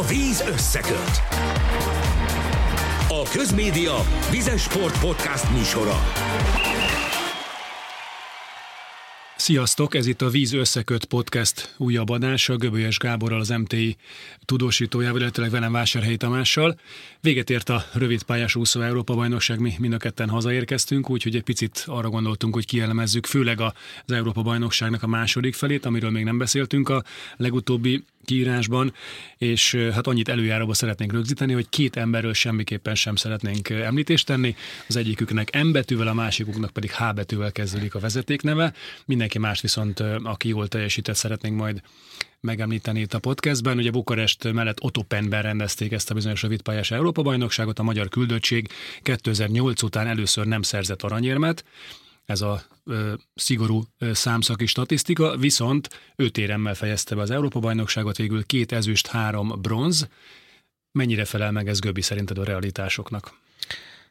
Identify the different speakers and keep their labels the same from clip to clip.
Speaker 1: A víz összeköt. A Közmédia Vizes Sport Podcast műsora.
Speaker 2: Sziasztok, ez itt a Víz Összeköt Podcast újabb adása, Göbölyes Gáborral, az MTI tudósítójával, illetve velem Vásárhelyi Tamással. Véget ért a rövid pályás úszó Európa bajnokság, mi mind a ketten hazaérkeztünk, úgyhogy egy picit arra gondoltunk, hogy kielemezzük főleg az Európa bajnokságnak a második felét, amiről még nem beszéltünk a legutóbbi kiírásban, és hát annyit előjáróba szeretnénk rögzíteni, hogy két emberről semmiképpen sem szeretnénk említést tenni. Az egyiküknek M betűvel, a másikuknak pedig H betűvel kezdődik a vezetékneve. Mindenki más viszont, aki jól teljesített, szeretnénk majd megemlíteni itt a podcastben. Ugye Bukarest mellett Otopenben rendezték ezt a bizonyos rövidpályás Európa-bajnokságot, a magyar küldöttség 2008 után először nem szerzett aranyérmet, ez a ö, szigorú ö, számszaki statisztika, viszont öt éremmel fejezte be az Európa-bajnokságot, végül két ezüst, három bronz. Mennyire felel meg ez Göbi szerinted a realitásoknak?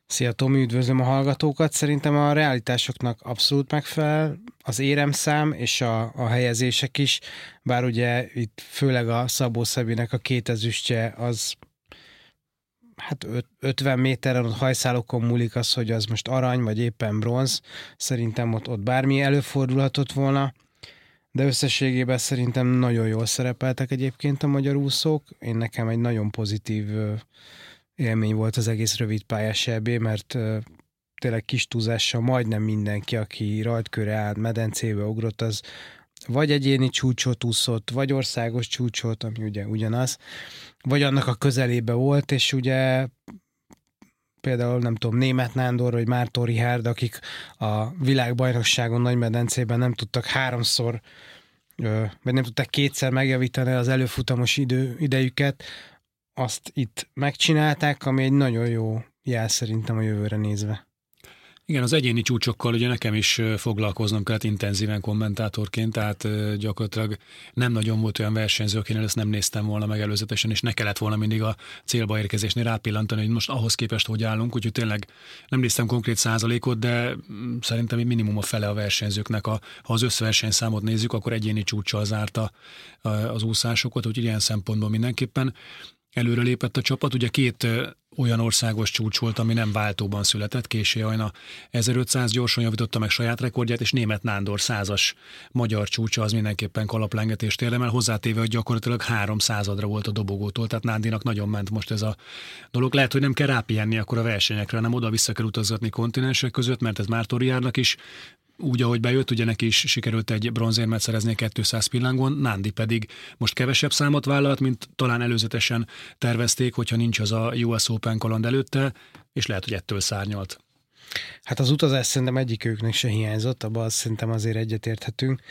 Speaker 3: Szia Tomi, üdvözlöm a hallgatókat. Szerintem a realitásoknak abszolút megfelel az éremszám és a, a helyezések is, bár ugye itt főleg a Szabó Szabinek a két ezüstje az hát 50 méteren ott hajszálokon múlik az, hogy az most arany, vagy éppen bronz. Szerintem ott, ott bármi előfordulhatott volna, de összességében szerintem nagyon jól szerepeltek egyébként a magyar úszók. Én nekem egy nagyon pozitív élmény volt az egész rövid pályás EB, mert tényleg kis túlzással majdnem mindenki, aki rajtkörre állt, medencébe ugrott, az vagy egyéni csúcsot úszott, vagy országos csúcsot, ami ugye ugyanaz, vagy annak a közelébe volt, és ugye például nem tudom, Német Nándor vagy Mártó Rihárd, akik a világbajnokságon nagymedencében nem tudtak háromszor, vagy nem tudták kétszer megjavítani az előfutamos idő, idejüket, azt itt megcsinálták, ami egy nagyon jó jel szerintem a jövőre nézve.
Speaker 2: Igen, az egyéni csúcsokkal ugye nekem is foglalkoznom kellett intenzíven kommentátorként, tehát gyakorlatilag nem nagyon volt olyan versenyző, akinél ezt nem néztem volna meg előzetesen, és ne kellett volna mindig a célba érkezésnél rápillantani, hogy most ahhoz képest hogy állunk, úgyhogy tényleg nem néztem konkrét százalékot, de mm, szerintem minimum a fele a versenyzőknek, a, ha az összversenyszámot nézzük, akkor egyéni csúccsal zárta az úszásokat, úgyhogy ilyen szempontból mindenképpen előre lépett a csapat. Ugye két olyan országos csúcs volt, ami nem váltóban született. Késé Ajna 1500 gyorsan javította meg saját rekordját, és német Nándor százas magyar csúcsa az mindenképpen kalaplengetést érdemel, hozzátéve, hogy gyakorlatilag három századra volt a dobogótól, tehát Nándinak nagyon ment most ez a dolog. Lehet, hogy nem kell rápihenni akkor a versenyekre, hanem oda-vissza kell utazgatni kontinensek között, mert ez már Toriárnak is úgy, ahogy bejött, ugye neki is sikerült egy bronzérmet szerezni 200 pillángon, Nándi pedig most kevesebb számot vállalt, mint talán előzetesen tervezték, hogyha nincs az a US Open kaland előtte, és lehet, hogy ettől szárnyalt.
Speaker 3: Hát az utazás szerintem egyikőknek se hiányzott, abban azt szerintem azért egyetérthetünk,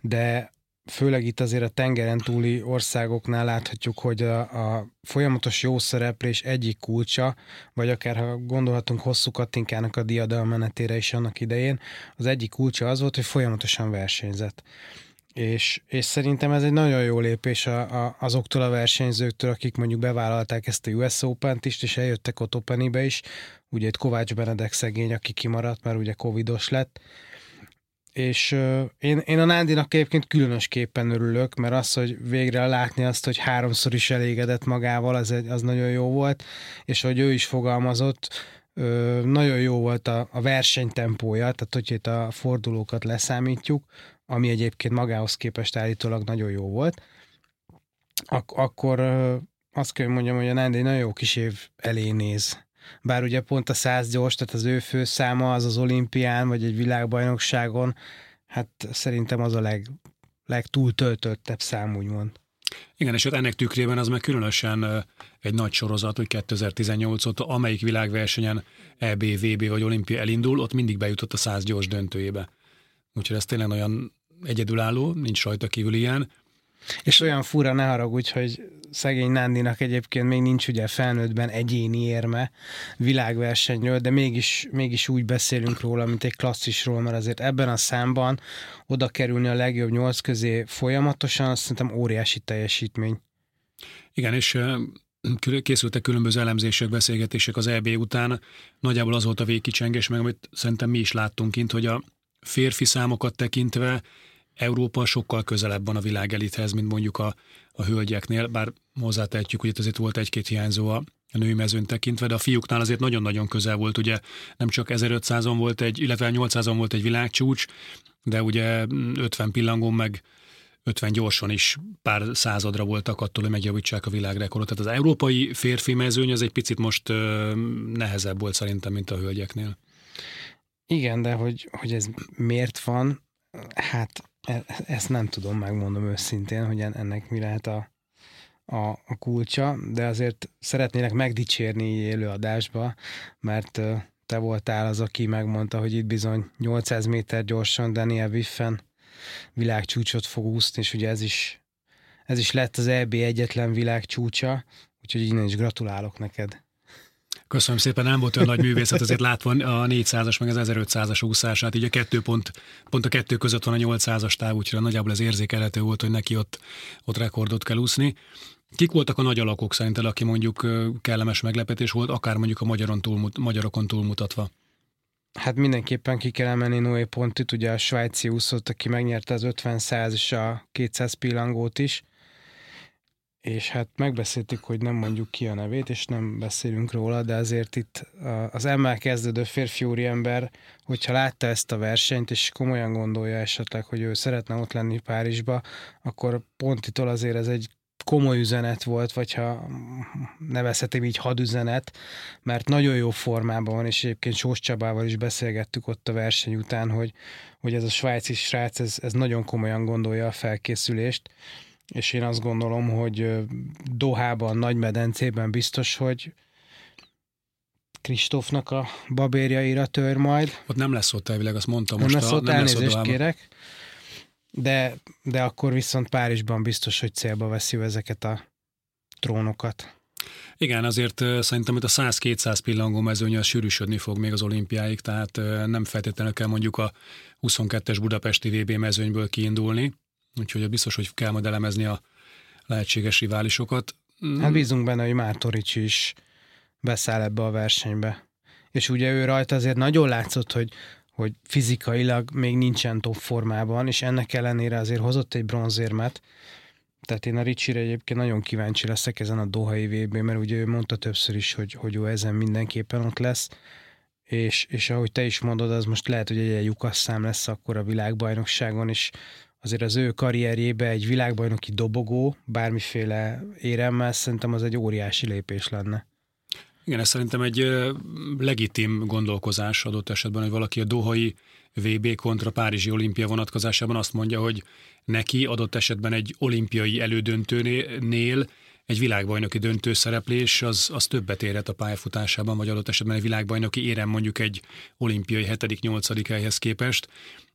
Speaker 3: de főleg itt azért a tengeren túli országoknál láthatjuk, hogy a, a folyamatos jó szereplés egyik kulcsa, vagy akár ha gondolhatunk hosszú Katinkának a diadalmenetére is annak idején, az egyik kulcsa az volt, hogy folyamatosan versenyzett. És, és szerintem ez egy nagyon jó lépés a, a, azoktól a versenyzőktől, akik mondjuk bevállalták ezt a US Open-t is, és eljöttek ott open is, ugye egy Kovács Benedek szegény, aki kimaradt, mert ugye covidos lett, és uh, én, én a Nándinak egyébként különösképpen örülök, mert az, hogy végre látni azt, hogy háromszor is elégedett magával, az, egy, az nagyon jó volt, és hogy ő is fogalmazott, uh, nagyon jó volt a, a versenytempója, tehát hogy itt a fordulókat leszámítjuk, ami egyébként magához képest állítólag nagyon jó volt, ak- akkor uh, azt kell mondjam, hogy a Nándi nagyon jó kis év elé néz bár ugye pont a 100 gyors, tehát az ő főszáma az az olimpián, vagy egy világbajnokságon, hát szerintem az a leg, legtúltöltöttebb szám, úgymond.
Speaker 2: Igen, és hát ennek tükrében az meg különösen egy nagy sorozat, hogy 2018 óta amelyik világversenyen EB, VB vagy olimpia elindul, ott mindig bejutott a 100 gyors döntőjébe. Úgyhogy ez tényleg olyan egyedülálló, nincs rajta kívül ilyen.
Speaker 3: És olyan fura, ne haragudj, hogy szegény Nándinak egyébként még nincs ugye felnőttben egyéni érme világversenyről, de mégis, mégis úgy beszélünk róla, mint egy klasszisról, mert azért ebben a számban oda kerülni a legjobb nyolc közé folyamatosan, azt szerintem óriási teljesítmény.
Speaker 2: Igen, és készültek különböző elemzések, beszélgetések az EB után. Nagyjából az volt a végkicsengés, meg amit szerintem mi is láttunk kint, hogy a férfi számokat tekintve Európa sokkal közelebb van a világelithez, mint mondjuk a, a hölgyeknél, bár hozzátehetjük, hogy itt azért volt egy-két hiányzó a, a női mezőn tekintve, de a fiúknál azért nagyon-nagyon közel volt, ugye nem csak 1500-on volt egy, illetve 800-on volt egy világcsúcs, de ugye 50 pillangón meg 50 gyorsan is pár századra voltak attól, hogy megjavítsák a világrekordot. Tehát az európai férfi mezőny az egy picit most nehezebb volt szerintem, mint a hölgyeknél.
Speaker 3: Igen, de hogy, hogy ez miért van, hát ezt nem tudom, megmondom őszintén, hogy ennek mi lehet a, a, a kulcsa, de azért szeretnélek megdicsérni élőadásba, mert te voltál az, aki megmondta, hogy itt bizony 800 méter gyorsan Daniel Wiffen világcsúcsot fog úszni, és ugye ez is, ez is lett az EB egyetlen világcsúcsa, úgyhogy innen is gratulálok neked.
Speaker 2: Köszönöm szépen, nem volt olyan nagy művészet, azért látva a 400-as meg az 1500-as úszását, így a kettő pont, pont a kettő között van a 800-as táv, úgyhogy nagyjából ez érzékelhető volt, hogy neki ott, ott rekordot kell úszni. Kik voltak a nagy alakok szerinted, aki mondjuk kellemes meglepetés volt, akár mondjuk a magyaron túl, magyarokon túlmutatva?
Speaker 3: Hát mindenképpen ki kell emelni Noé Pontit, ugye a svájci úszott, aki megnyerte az 50-100 és a 200 pillangót is, és hát megbeszéltük, hogy nem mondjuk ki a nevét, és nem beszélünk róla, de azért itt az emmel kezdődő férfi ember, hogyha látta ezt a versenyt, és komolyan gondolja esetleg, hogy ő szeretne ott lenni Párizsba, akkor Pontitól azért ez egy komoly üzenet volt, vagy ha nevezhetem így hadüzenet, mert nagyon jó formában van, és egyébként Sós Csabával is beszélgettük ott a verseny után, hogy, hogy ez a svájci srác, ez, ez nagyon komolyan gondolja a felkészülést, és én azt gondolom, hogy Dohában, Nagymedencében biztos, hogy Kristófnak a babérjaira tör majd.
Speaker 2: Ott nem lesz ott elvileg, azt mondtam
Speaker 3: nem
Speaker 2: most.
Speaker 3: Lesz
Speaker 2: a,
Speaker 3: ott, nem elnézést lesz ott kérek de, de akkor viszont Párizsban biztos, hogy célba veszi ezeket a trónokat.
Speaker 2: Igen, azért szerintem hogy a 100-200 pillangó mezőny az sűrűsödni fog még az olimpiáig, tehát nem feltétlenül kell mondjuk a 22-es budapesti VB mezőnyből kiindulni, úgyhogy biztos, hogy kell majd elemezni a lehetséges riválisokat.
Speaker 3: Hát bízunk benne, hogy Mártorics is beszáll ebbe a versenybe. És ugye ő rajta azért nagyon látszott, hogy hogy fizikailag még nincsen top formában, és ennek ellenére azért hozott egy bronzérmet, tehát én a Ricsire egyébként nagyon kíváncsi leszek ezen a Dohai vb mert ugye ő mondta többször is, hogy, hogy ő ezen mindenképpen ott lesz, és, és ahogy te is mondod, az most lehet, hogy egy lyukasszám lesz akkor a világbajnokságon, és azért az ő karrierjébe egy világbajnoki dobogó, bármiféle éremmel, szerintem az egy óriási lépés lenne.
Speaker 2: Igen, ez szerintem egy legitim gondolkozás adott esetben, hogy valaki a Dohai VB kontra Párizsi olimpia vonatkozásában azt mondja, hogy neki adott esetben egy olimpiai elődöntőnél egy világbajnoki döntőszereplés az, az többet érhet a pályafutásában, vagy adott esetben egy világbajnoki érem mondjuk egy olimpiai 7.-8. helyhez képest.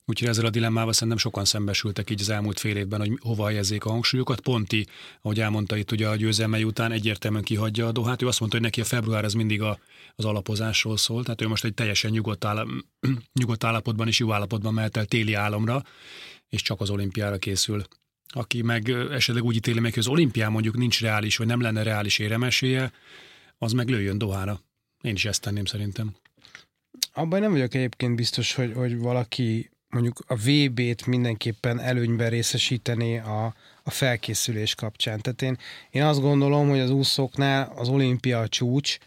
Speaker 2: Úgyhogy ezzel a dilemmával szerintem sokan szembesültek így az elmúlt fél évben, hogy hova helyezzék a hangsúlyokat. Ponti, ahogy elmondta itt ugye a győzelmei után egyértelműen kihagyja a dohát. Ő azt mondta, hogy neki a február az mindig a, az alapozásról szól, tehát ő most egy teljesen nyugodt, áll, nyugodt állapotban és jó állapotban mehet el téli álomra, és csak az olimpiára készül. Aki meg esetleg úgy ítéli meg, hogy az olimpián mondjuk nincs reális, vagy nem lenne reális éremeséje, az meg lőjön dohára. Én is ezt tenném szerintem.
Speaker 3: Abban nem vagyok egyébként biztos, hogy, hogy valaki mondjuk a VB-t mindenképpen előnyben részesíteni a, a felkészülés kapcsán. Tehát én, én azt gondolom, hogy az úszóknál az olimpia a csúcs,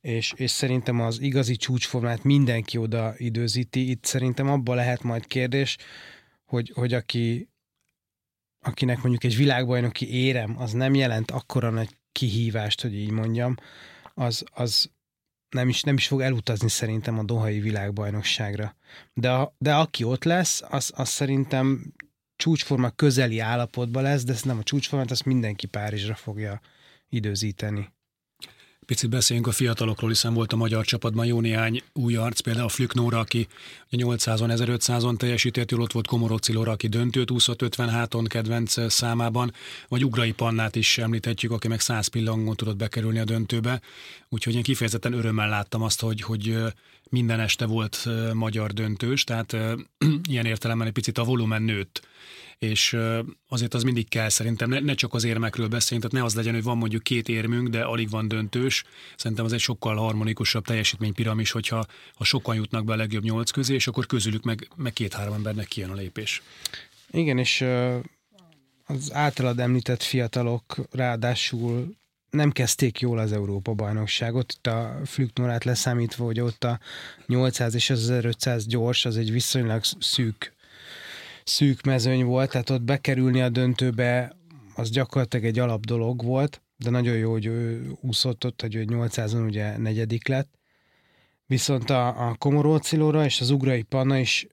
Speaker 3: és, és szerintem az igazi csúcsformát mindenki oda időzíti. Itt szerintem abban lehet majd kérdés, hogy, hogy aki, akinek mondjuk egy világbajnoki érem, az nem jelent akkora nagy kihívást, hogy így mondjam, az, az, nem is, nem is fog elutazni szerintem a Dohai világbajnokságra. De, de aki ott lesz, az, az szerintem csúcsforma közeli állapotban lesz, de nem a csúcsformát, azt mindenki Párizsra fogja időzíteni.
Speaker 2: Picit beszéljünk a fiatalokról, hiszen volt a magyar csapatban jó néhány új arc, például a Flük Nóra, aki 800-on, 1500-on teljesített, jól ott volt Komoroci Lora, aki döntőt úszott 50 háton kedvenc számában, vagy Ugrai Pannát is említhetjük, aki meg 100 pillangon tudott bekerülni a döntőbe. Úgyhogy én kifejezetten örömmel láttam azt, hogy, hogy minden este volt magyar döntős, tehát ilyen értelemben egy picit a volumen nőtt és azért az mindig kell szerintem, ne, ne csak az érmekről beszéljünk, tehát ne az legyen, hogy van mondjuk két érmünk, de alig van döntős. Szerintem az egy sokkal harmonikusabb teljesítménypiramis, hogyha ha sokan jutnak be a legjobb nyolc közé, és akkor közülük meg, meg két-három embernek kijön a lépés.
Speaker 3: Igen, és az általad említett fiatalok ráadásul nem kezdték jól az Európa-bajnokságot. Itt a Flüknorát leszámítva, hogy ott a 800 és az 1500 gyors, az egy viszonylag szűk, szűk mezőny volt, tehát ott bekerülni a döntőbe az gyakorlatilag egy alap dolog volt, de nagyon jó, hogy ő úszott ott, hogy 800-on ugye negyedik lett. Viszont a, a Komorócilóra és az Ugrai Panna is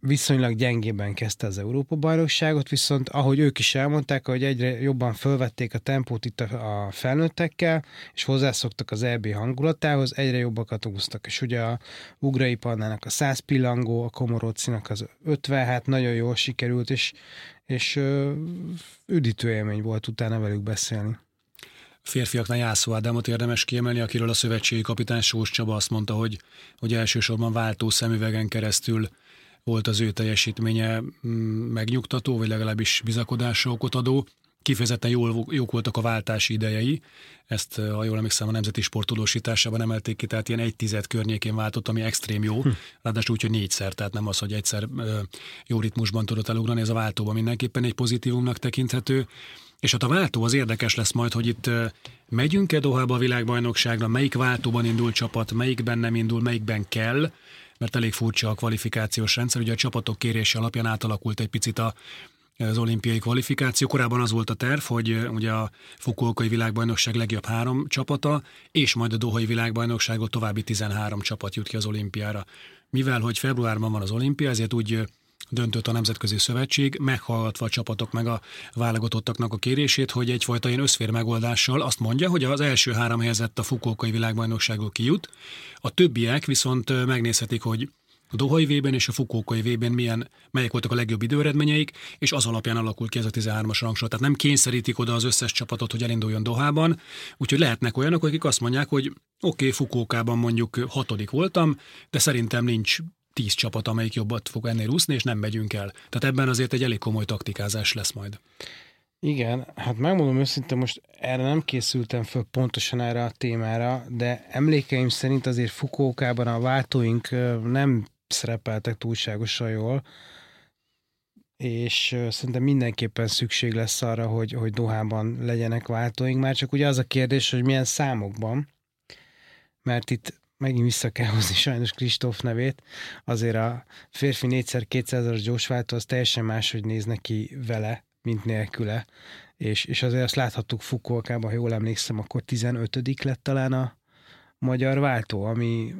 Speaker 3: viszonylag gyengében kezdte az Európa-bajnokságot, viszont ahogy ők is elmondták, hogy egyre jobban fölvették a tempót itt a, felnőttekkel, és hozzászoktak az EB hangulatához, egyre jobbakat úsztak. És ugye a Ugrai Pannának a 100 pillangó, a Komorocinak az 50, hát nagyon jól sikerült, és, és üdítő élmény volt utána velük beszélni
Speaker 2: férfiaknál Jászó Ádámot érdemes kiemelni, akiről a szövetségi kapitány Sós Csaba azt mondta, hogy, hogy elsősorban váltó szemüvegen keresztül volt az ő teljesítménye mm, megnyugtató, vagy legalábbis bizakodásra okot adó. Kifejezetten jól, jók voltak a váltási idejei, ezt, ha jól emlékszem, a Nemzeti Sportolósításában emelték ki, tehát ilyen egy tized környékén váltott, ami extrém jó, hm. ráadásul úgy, hogy négyszer, tehát nem az, hogy egyszer jó ritmusban tudott elugrani, ez a váltóban mindenképpen egy pozitívumnak tekinthető. És ott a váltó az érdekes lesz majd, hogy itt megyünk-e Dohába a világbajnokságra, melyik váltóban indul csapat, melyikben nem indul, melyikben kell, mert elég furcsa a kvalifikációs rendszer. Ugye a csapatok kérése alapján átalakult egy picit a, az olimpiai kvalifikáció. Korábban az volt a terv, hogy ugye a Fukuokai világbajnokság legjobb három csapata, és majd a Dohai világbajnokságot további 13 csapat jut ki az olimpiára. Mivel, hogy februárban van az olimpia, ezért úgy döntött a Nemzetközi Szövetség, meghallgatva a csapatok meg a válogatottaknak a kérését, hogy egyfajta ilyen összfér megoldással azt mondja, hogy az első három helyezett a Fukókai világbajnokságról kijut, a többiek viszont megnézhetik, hogy a Dohai vében és a Fukókai vében milyen, melyek voltak a legjobb időeredményeik, és az alapján alakul ki ez a 13-as rangsor. Tehát nem kényszerítik oda az összes csapatot, hogy elinduljon Dohában, úgyhogy lehetnek olyanok, akik azt mondják, hogy oké, okay, Fukókában mondjuk hatodik voltam, de szerintem nincs tíz csapat, amelyik jobbat fog ennél úszni, és nem megyünk el. Tehát ebben azért egy elég komoly taktikázás lesz majd.
Speaker 3: Igen, hát megmondom őszintén, most erre nem készültem föl pontosan erre a témára, de emlékeim szerint azért Fukókában a váltóink nem szerepeltek túlságosan jól, és szerintem mindenképpen szükség lesz arra, hogy, hogy Dohában legyenek váltóink, már csak ugye az a kérdés, hogy milyen számokban, mert itt megint vissza kell hozni sajnos Kristóf nevét, azért a férfi 4x200-as gyorsváltó az teljesen máshogy néz neki vele, mint nélküle, és, és azért azt láthattuk Fukuokában, ha jól emlékszem, akkor 15 lett talán a magyar váltó, ami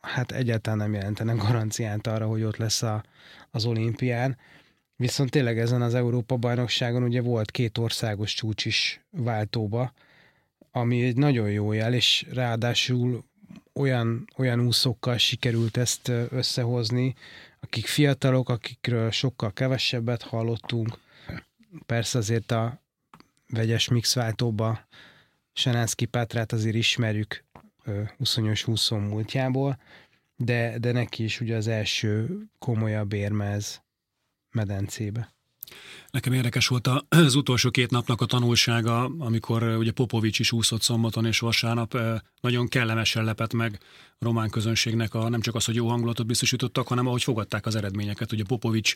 Speaker 3: hát egyáltalán nem jelentene garanciát arra, hogy ott lesz a, az olimpián. Viszont tényleg ezen az Európa-bajnokságon ugye volt két országos csúcs is váltóba, ami egy nagyon jó jel, és ráadásul olyan, olyan úszókkal sikerült ezt összehozni, akik fiatalok, akikről sokkal kevesebbet hallottunk. Persze azért a vegyes mixváltóba Senánszki Pátrát azért ismerjük 28 20 múltjából, de, de neki is ugye az első komolyabb érmez medencébe.
Speaker 2: Nekem érdekes volt az utolsó két napnak a tanulsága, amikor ugye Popovics is úszott szombaton és vasárnap, nagyon kellemesen lepett meg román közönségnek a, nem csak az, hogy jó hangulatot biztosítottak, hanem ahogy fogadták az eredményeket. Ugye Popovics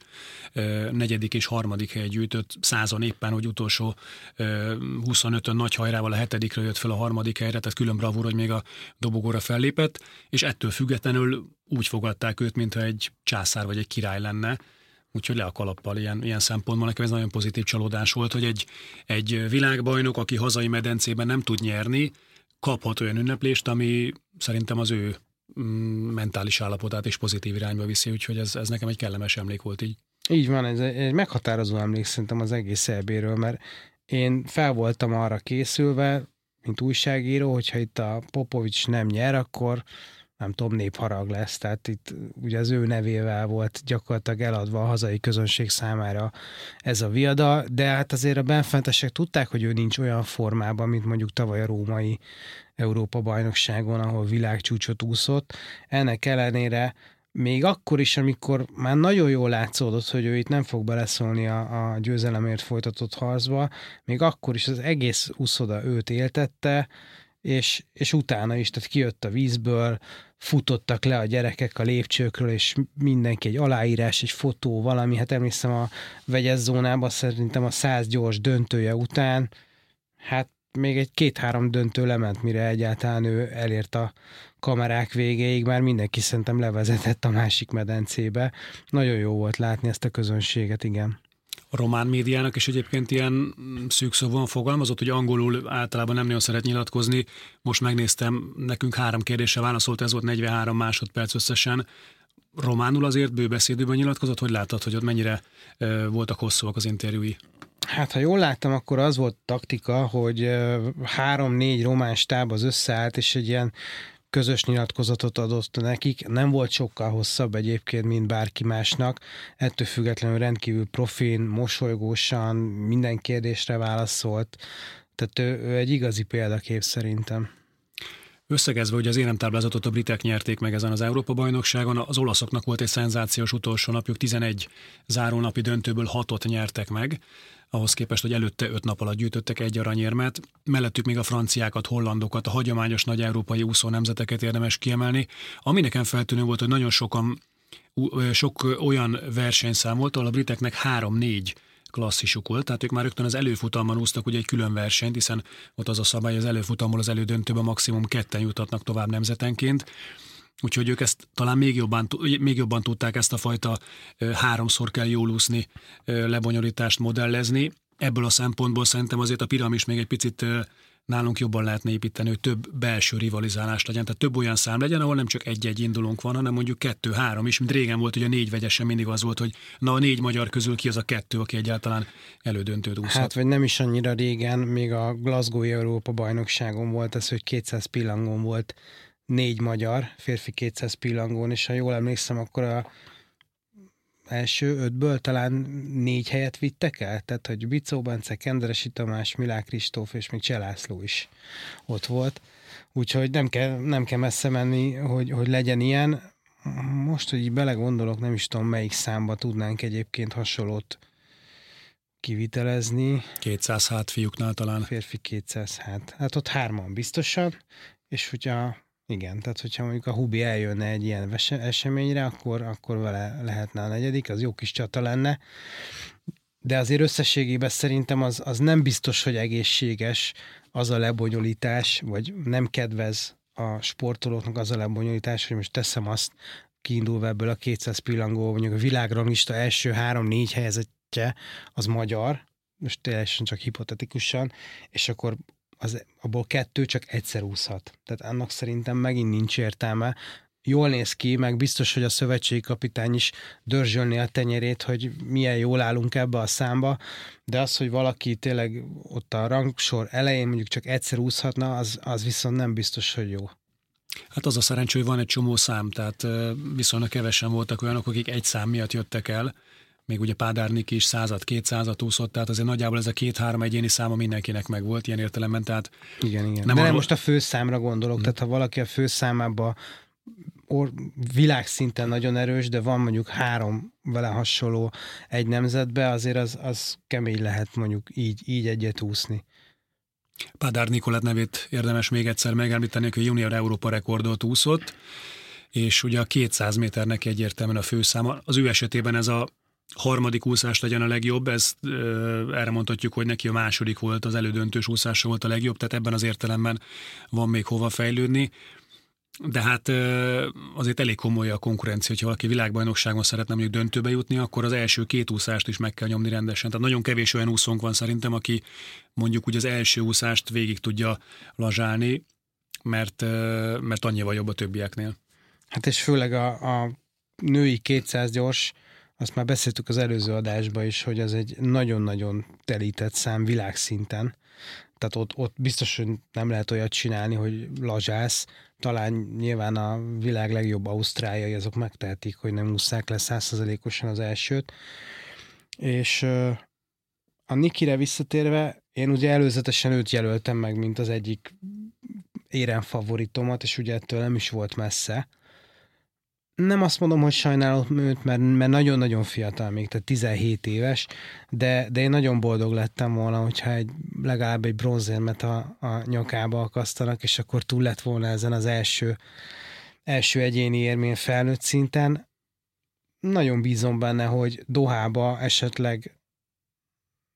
Speaker 2: negyedik és harmadik helyet gyűjtött, százon éppen, hogy utolsó 25-ön nagy hajrával a hetedikre jött fel a harmadik helyre, tehát külön bravúr, hogy még a dobogóra fellépett, és ettől függetlenül úgy fogadták őt, mintha egy császár vagy egy király lenne, Úgyhogy le a kalappal ilyen, ilyen szempontból nekem ez nagyon pozitív csalódás volt, hogy egy, egy világbajnok, aki hazai medencében nem tud nyerni, kaphat olyan ünneplést, ami szerintem az ő mm, mentális állapotát is pozitív irányba viszi, úgyhogy ez, ez nekem egy kellemes emlék volt így.
Speaker 3: Így van, ez egy meghatározó emlék szerintem az egész elbéről, mert én fel voltam arra készülve, mint újságíró, hogyha itt a Popovics nem nyer, akkor nem tudom, népharag lesz, tehát itt ugye az ő nevével volt gyakorlatilag eladva a hazai közönség számára ez a viada, de hát azért a benfentesek tudták, hogy ő nincs olyan formában, mint mondjuk tavaly a római Európa bajnokságon, ahol világcsúcsot úszott. Ennek ellenére még akkor is, amikor már nagyon jól látszódott, hogy ő itt nem fog beleszólni a, a győzelemért folytatott harcba, még akkor is az egész úszoda őt éltette, és, és utána is, tehát kijött a vízből, futottak le a gyerekek a lépcsőkről, és mindenki egy aláírás, egy fotó, valami, hát emlékszem a vegyes zónában szerintem a száz gyors döntője után, hát még egy két-három döntő lement, mire egyáltalán ő elért a kamerák végéig, már mindenki szerintem levezetett a másik medencébe. Nagyon jó volt látni ezt a közönséget, igen
Speaker 2: román médiának is egyébként ilyen szűkszóban fogalmazott, hogy angolul általában nem nagyon szeret nyilatkozni. Most megnéztem, nekünk három kérdésre válaszolt, ez volt 43 másodperc összesen. Románul azért bőbeszédőben nyilatkozott, hogy láttad, hogy ott mennyire voltak hosszúak az interjúi?
Speaker 3: Hát, ha jól láttam, akkor az volt taktika, hogy három-négy román stáb az összeállt, és egy ilyen közös nyilatkozatot adott nekik. Nem volt sokkal hosszabb egyébként, mint bárki másnak. Ettől függetlenül rendkívül profin, mosolygósan, minden kérdésre válaszolt. Tehát ő, ő egy igazi példakép szerintem.
Speaker 2: Összegezve, hogy az éremtáblázatot a britek nyerték meg ezen az Európa-bajnokságon, az olaszoknak volt egy szenzációs utolsó napjuk, 11 zárónapi döntőből 6-ot nyertek meg, ahhoz képest, hogy előtte 5 nap alatt gyűjtöttek egy aranyérmet. Mellettük még a franciákat, hollandokat, a hagyományos nagy európai úszó nemzeteket érdemes kiemelni. Ami nekem feltűnő volt, hogy nagyon sokan sok olyan versenyszám volt, ahol a briteknek 3-4 klasszisuk volt, tehát ők már rögtön az előfutamban úsztak ugye egy külön versenyt, hiszen ott az a szabály, az előfutamból az elődöntőben maximum ketten jutatnak tovább nemzetenként. Úgyhogy ők ezt talán még jobban, még jobban tudták ezt a fajta háromszor kell jól úszni lebonyolítást modellezni. Ebből a szempontból szerintem azért a piramis még egy picit nálunk jobban lehetne építeni, hogy több belső rivalizálás legyen, tehát több olyan szám legyen, ahol nem csak egy-egy indulónk van, hanem mondjuk kettő-három is, mint régen volt, hogy a négy vegyesen mindig az volt, hogy na a négy magyar közül ki az a kettő, aki egyáltalán elődöntőt úszhat.
Speaker 3: Hát, vagy nem is annyira régen, még a Glasgow Európa bajnokságon volt ez, hogy 200 pillangón volt négy magyar, férfi 200 pillangón, és ha jól emlékszem, akkor a első ötből talán négy helyet vittek el, tehát hogy Bicó Bence, Kenderesi Tamás, Milák Kristóf és még Cselászló is ott volt. Úgyhogy nem kell, nem kell messze menni, hogy, hogy legyen ilyen. Most, hogy így belegondolok, nem is tudom, melyik számba tudnánk egyébként hasonlót kivitelezni.
Speaker 2: 200 hát fiúknál talán.
Speaker 3: Férfi 200 hát. Hát ott hárman biztosan, és hogyha igen, tehát hogyha mondjuk a Hubi eljönne egy ilyen eseményre, akkor, akkor vele lehetne a negyedik, az jó kis csata lenne. De azért összességében szerintem az, az nem biztos, hogy egészséges az a lebonyolítás, vagy nem kedvez a sportolóknak az a lebonyolítás, hogy most teszem azt, kiindulva ebből a 200 pillangó, mondjuk a világranglista első három-négy helyzetje az magyar, most teljesen csak hipotetikusan, és akkor az, abból kettő csak egyszer úszhat. Tehát annak szerintem megint nincs értelme. Jól néz ki, meg biztos, hogy a szövetségi kapitány is dörzsölni a tenyerét, hogy milyen jól állunk ebbe a számba, de az, hogy valaki tényleg ott a rangsor elején mondjuk csak egyszer úszhatna, az, az viszont nem biztos, hogy jó.
Speaker 2: Hát az a szerencsé, hogy van egy csomó szám, tehát viszonylag kevesen voltak olyanok, akik egy szám miatt jöttek el, még ugye Pádárnik is század, kétszázat úszott, tehát azért nagyjából ez a két-három egyéni száma mindenkinek meg volt ilyen értelemben, tehát...
Speaker 3: Igen, igen. Nem De arról... most a főszámra gondolok, hmm. tehát ha valaki a főszámába or, világszinten nagyon erős, de van mondjuk három vele hasonló egy nemzetbe, azért az, az kemény lehet mondjuk így, így egyet úszni.
Speaker 2: Pádár Nikolát nevét érdemes még egyszer megemlíteni, hogy junior Európa rekordot úszott, és ugye a 200 méternek egyértelműen a főszáma. Az ő esetében ez a harmadik úszás legyen a legjobb, ezt erre mondhatjuk, hogy neki a második volt, az elődöntős úszása volt a legjobb, tehát ebben az értelemben van még hova fejlődni. De hát azért elég komoly a konkurencia, hogyha valaki világbajnokságon szeretne mondjuk döntőbe jutni, akkor az első két úszást is meg kell nyomni rendesen. Tehát nagyon kevés olyan úszónk van szerintem, aki mondjuk úgy az első úszást végig tudja lazsálni, mert, mert annyival jobb a többieknél.
Speaker 3: Hát és főleg a, a női 200 gyors azt már beszéltük az előző adásban is, hogy ez egy nagyon-nagyon telített szám világszinten. Tehát ott, ott biztos, hogy nem lehet olyat csinálni, hogy lazsász. Talán nyilván a világ legjobb ausztráliai azok megtehetik, hogy nem ússzák le százszerzelékosan az elsőt. És a Nikire visszatérve, én ugye előzetesen őt jelöltem meg, mint az egyik érem favoritomat, és ugye ettől nem is volt messze nem azt mondom, hogy sajnálom őt, mert, mert nagyon-nagyon fiatal még, tehát 17 éves, de, de én nagyon boldog lettem volna, hogyha egy, legalább egy bronzérmet a, a nyakába akasztanak, és akkor túl lett volna ezen az első, első egyéni érmén felnőtt szinten. Nagyon bízom benne, hogy Dohába esetleg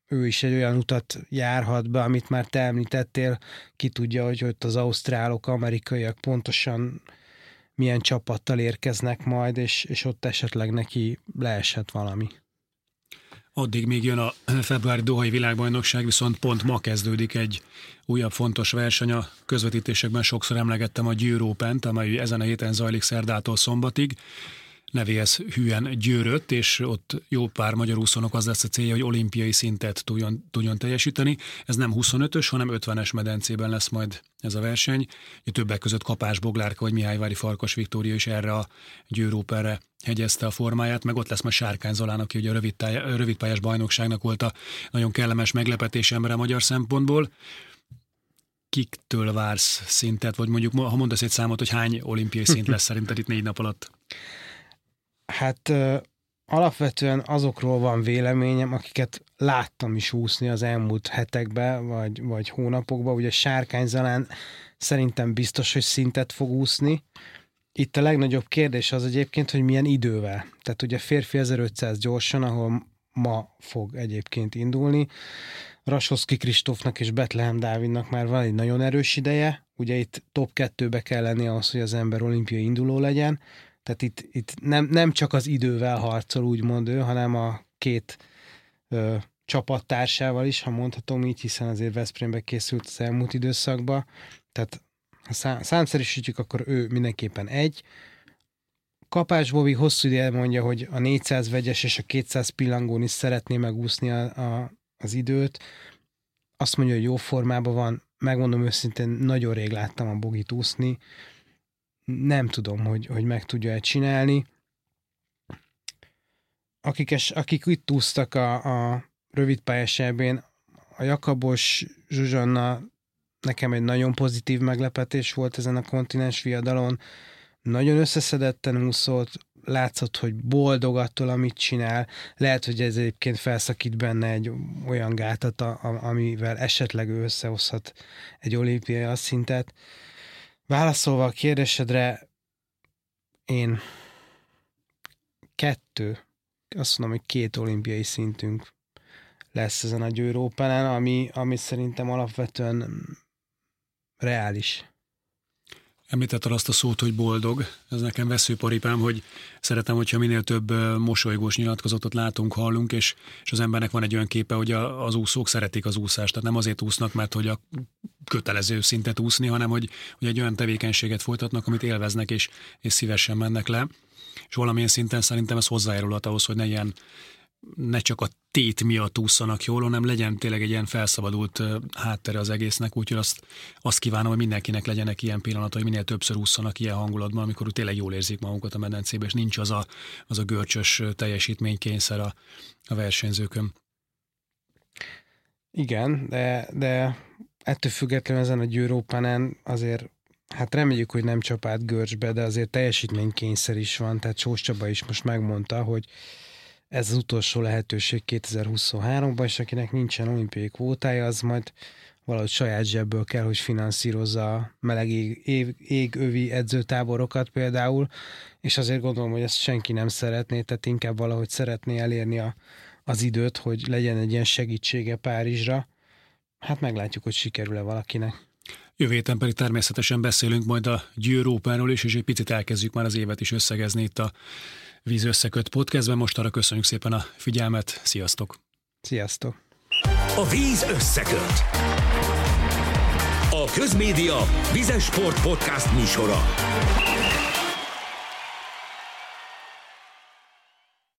Speaker 3: ő is egy olyan utat járhat be, amit már te említettél, ki tudja, hogy ott az ausztrálok, amerikaiak pontosan milyen csapattal érkeznek majd, és, és ott esetleg neki leesett valami.
Speaker 2: Addig még jön a februári Dohai világbajnokság, viszont pont ma kezdődik egy újabb fontos verseny. A közvetítésekben sokszor emlegettem a Győr amely ezen a héten zajlik szerdától szombatig nevéhez hűen győrött, és ott jó pár magyar úszónak az lesz a célja, hogy olimpiai szintet tudjon, tudjon teljesíteni. Ez nem 25-ös, hanem 50-es medencében lesz majd ez a verseny. A többek között Kapás Boglárka vagy Mihályvári Farkas Viktória is erre a győróperre hegyezte a formáját, meg ott lesz majd Sárkány Zolán, aki ugye a rövid, rövidpályás bajnokságnak volt a nagyon kellemes meglepetés ember a magyar szempontból kiktől vársz szintet, vagy mondjuk, ha mondasz egy számot, hogy hány olimpiai szint lesz szerinted itt négy nap alatt?
Speaker 3: Hát alapvetően azokról van véleményem, akiket láttam is úszni az elmúlt hetekben, vagy, vagy hónapokban. Ugye Sárkány Zalán szerintem biztos, hogy szintet fog úszni. Itt a legnagyobb kérdés az egyébként, hogy milyen idővel. Tehát ugye férfi 1500 gyorsan, ahol ma fog egyébként indulni. Rasoszki Kristófnak és Betlehem Dávidnak már van egy nagyon erős ideje. Ugye itt top 2-be kell lenni ahhoz, hogy az ember olimpiai induló legyen. Tehát itt, itt nem, nem csak az idővel harcol, úgymond ő, hanem a két ö, csapattársával is, ha mondhatom így, hiszen azért Veszprémbe készült az elmúlt időszakban. Tehát ha szám, számszerűsítjük, akkor ő mindenképpen egy. Kapás Bobi hosszú ideje mondja, hogy a 400 vegyes és a 200 pillangón is szeretné megúszni a, a, az időt. Azt mondja, hogy jó formában van. Megmondom őszintén, nagyon rég láttam a Bogit úszni nem tudom, hogy, hogy meg tudja-e csinálni. Akik, es, akik itt úsztak a, a rövid pályásában, a Jakabos Zsuzsanna nekem egy nagyon pozitív meglepetés volt ezen a kontinens viadalon. Nagyon összeszedetten úszott, látszott, hogy boldog attól, amit csinál. Lehet, hogy ez egyébként felszakít benne egy olyan gátat, amivel esetleg ő összehozhat egy olimpiai szintet. Válaszolva a kérdésedre, én kettő, azt mondom, hogy két olimpiai szintünk lesz ezen a Győr open ami, ami szerintem alapvetően reális.
Speaker 2: Említetted azt a szót, hogy boldog. Ez nekem veszőparipám, hogy szeretem, hogyha minél több mosolygós nyilatkozatot látunk, hallunk, és, és az embernek van egy olyan képe, hogy a, az úszók szeretik az úszást. Tehát nem azért úsznak, mert hogy a kötelező szintet úszni, hanem hogy, hogy egy olyan tevékenységet folytatnak, amit élveznek, és, és szívesen mennek le. És valamilyen szinten szerintem ez hozzájárulhat ahhoz, hogy ne ilyen ne csak a tét miatt ússzanak jól, hanem legyen tényleg egy ilyen felszabadult háttere az egésznek, úgyhogy azt, azt kívánom, hogy mindenkinek legyenek ilyen pillanatai, minél többször ússzanak ilyen hangulatban, amikor tényleg jól érzik magukat a medencébe, és nincs az a, az a görcsös teljesítménykényszer a, a versenyzőkön.
Speaker 3: Igen, de, de ettől függetlenül ezen a győrópánen azért Hát reméljük, hogy nem csapát görcsbe, de azért teljesítménykényszer is van, tehát Sós Csaba is most megmondta, hogy ez az utolsó lehetőség 2023-ban, és akinek nincsen olimpiai kvótája, az majd valahogy saját zsebből kell, hogy finanszírozza a meleg ég, ég, égövi edzőtáborokat például, és azért gondolom, hogy ezt senki nem szeretné, tehát inkább valahogy szeretné elérni a, az időt, hogy legyen egy ilyen segítsége Párizsra. Hát meglátjuk, hogy sikerül-e valakinek.
Speaker 2: Jövő héten pedig természetesen beszélünk majd a Győr is, és egy picit elkezdjük már az évet is összegezni itt a Víz Összeköt podcastben. Most arra köszönjük szépen a figyelmet. Sziasztok!
Speaker 3: Sziasztok!
Speaker 1: A Víz Összeköt. A Közmédia Vizes Sport Podcast műsora.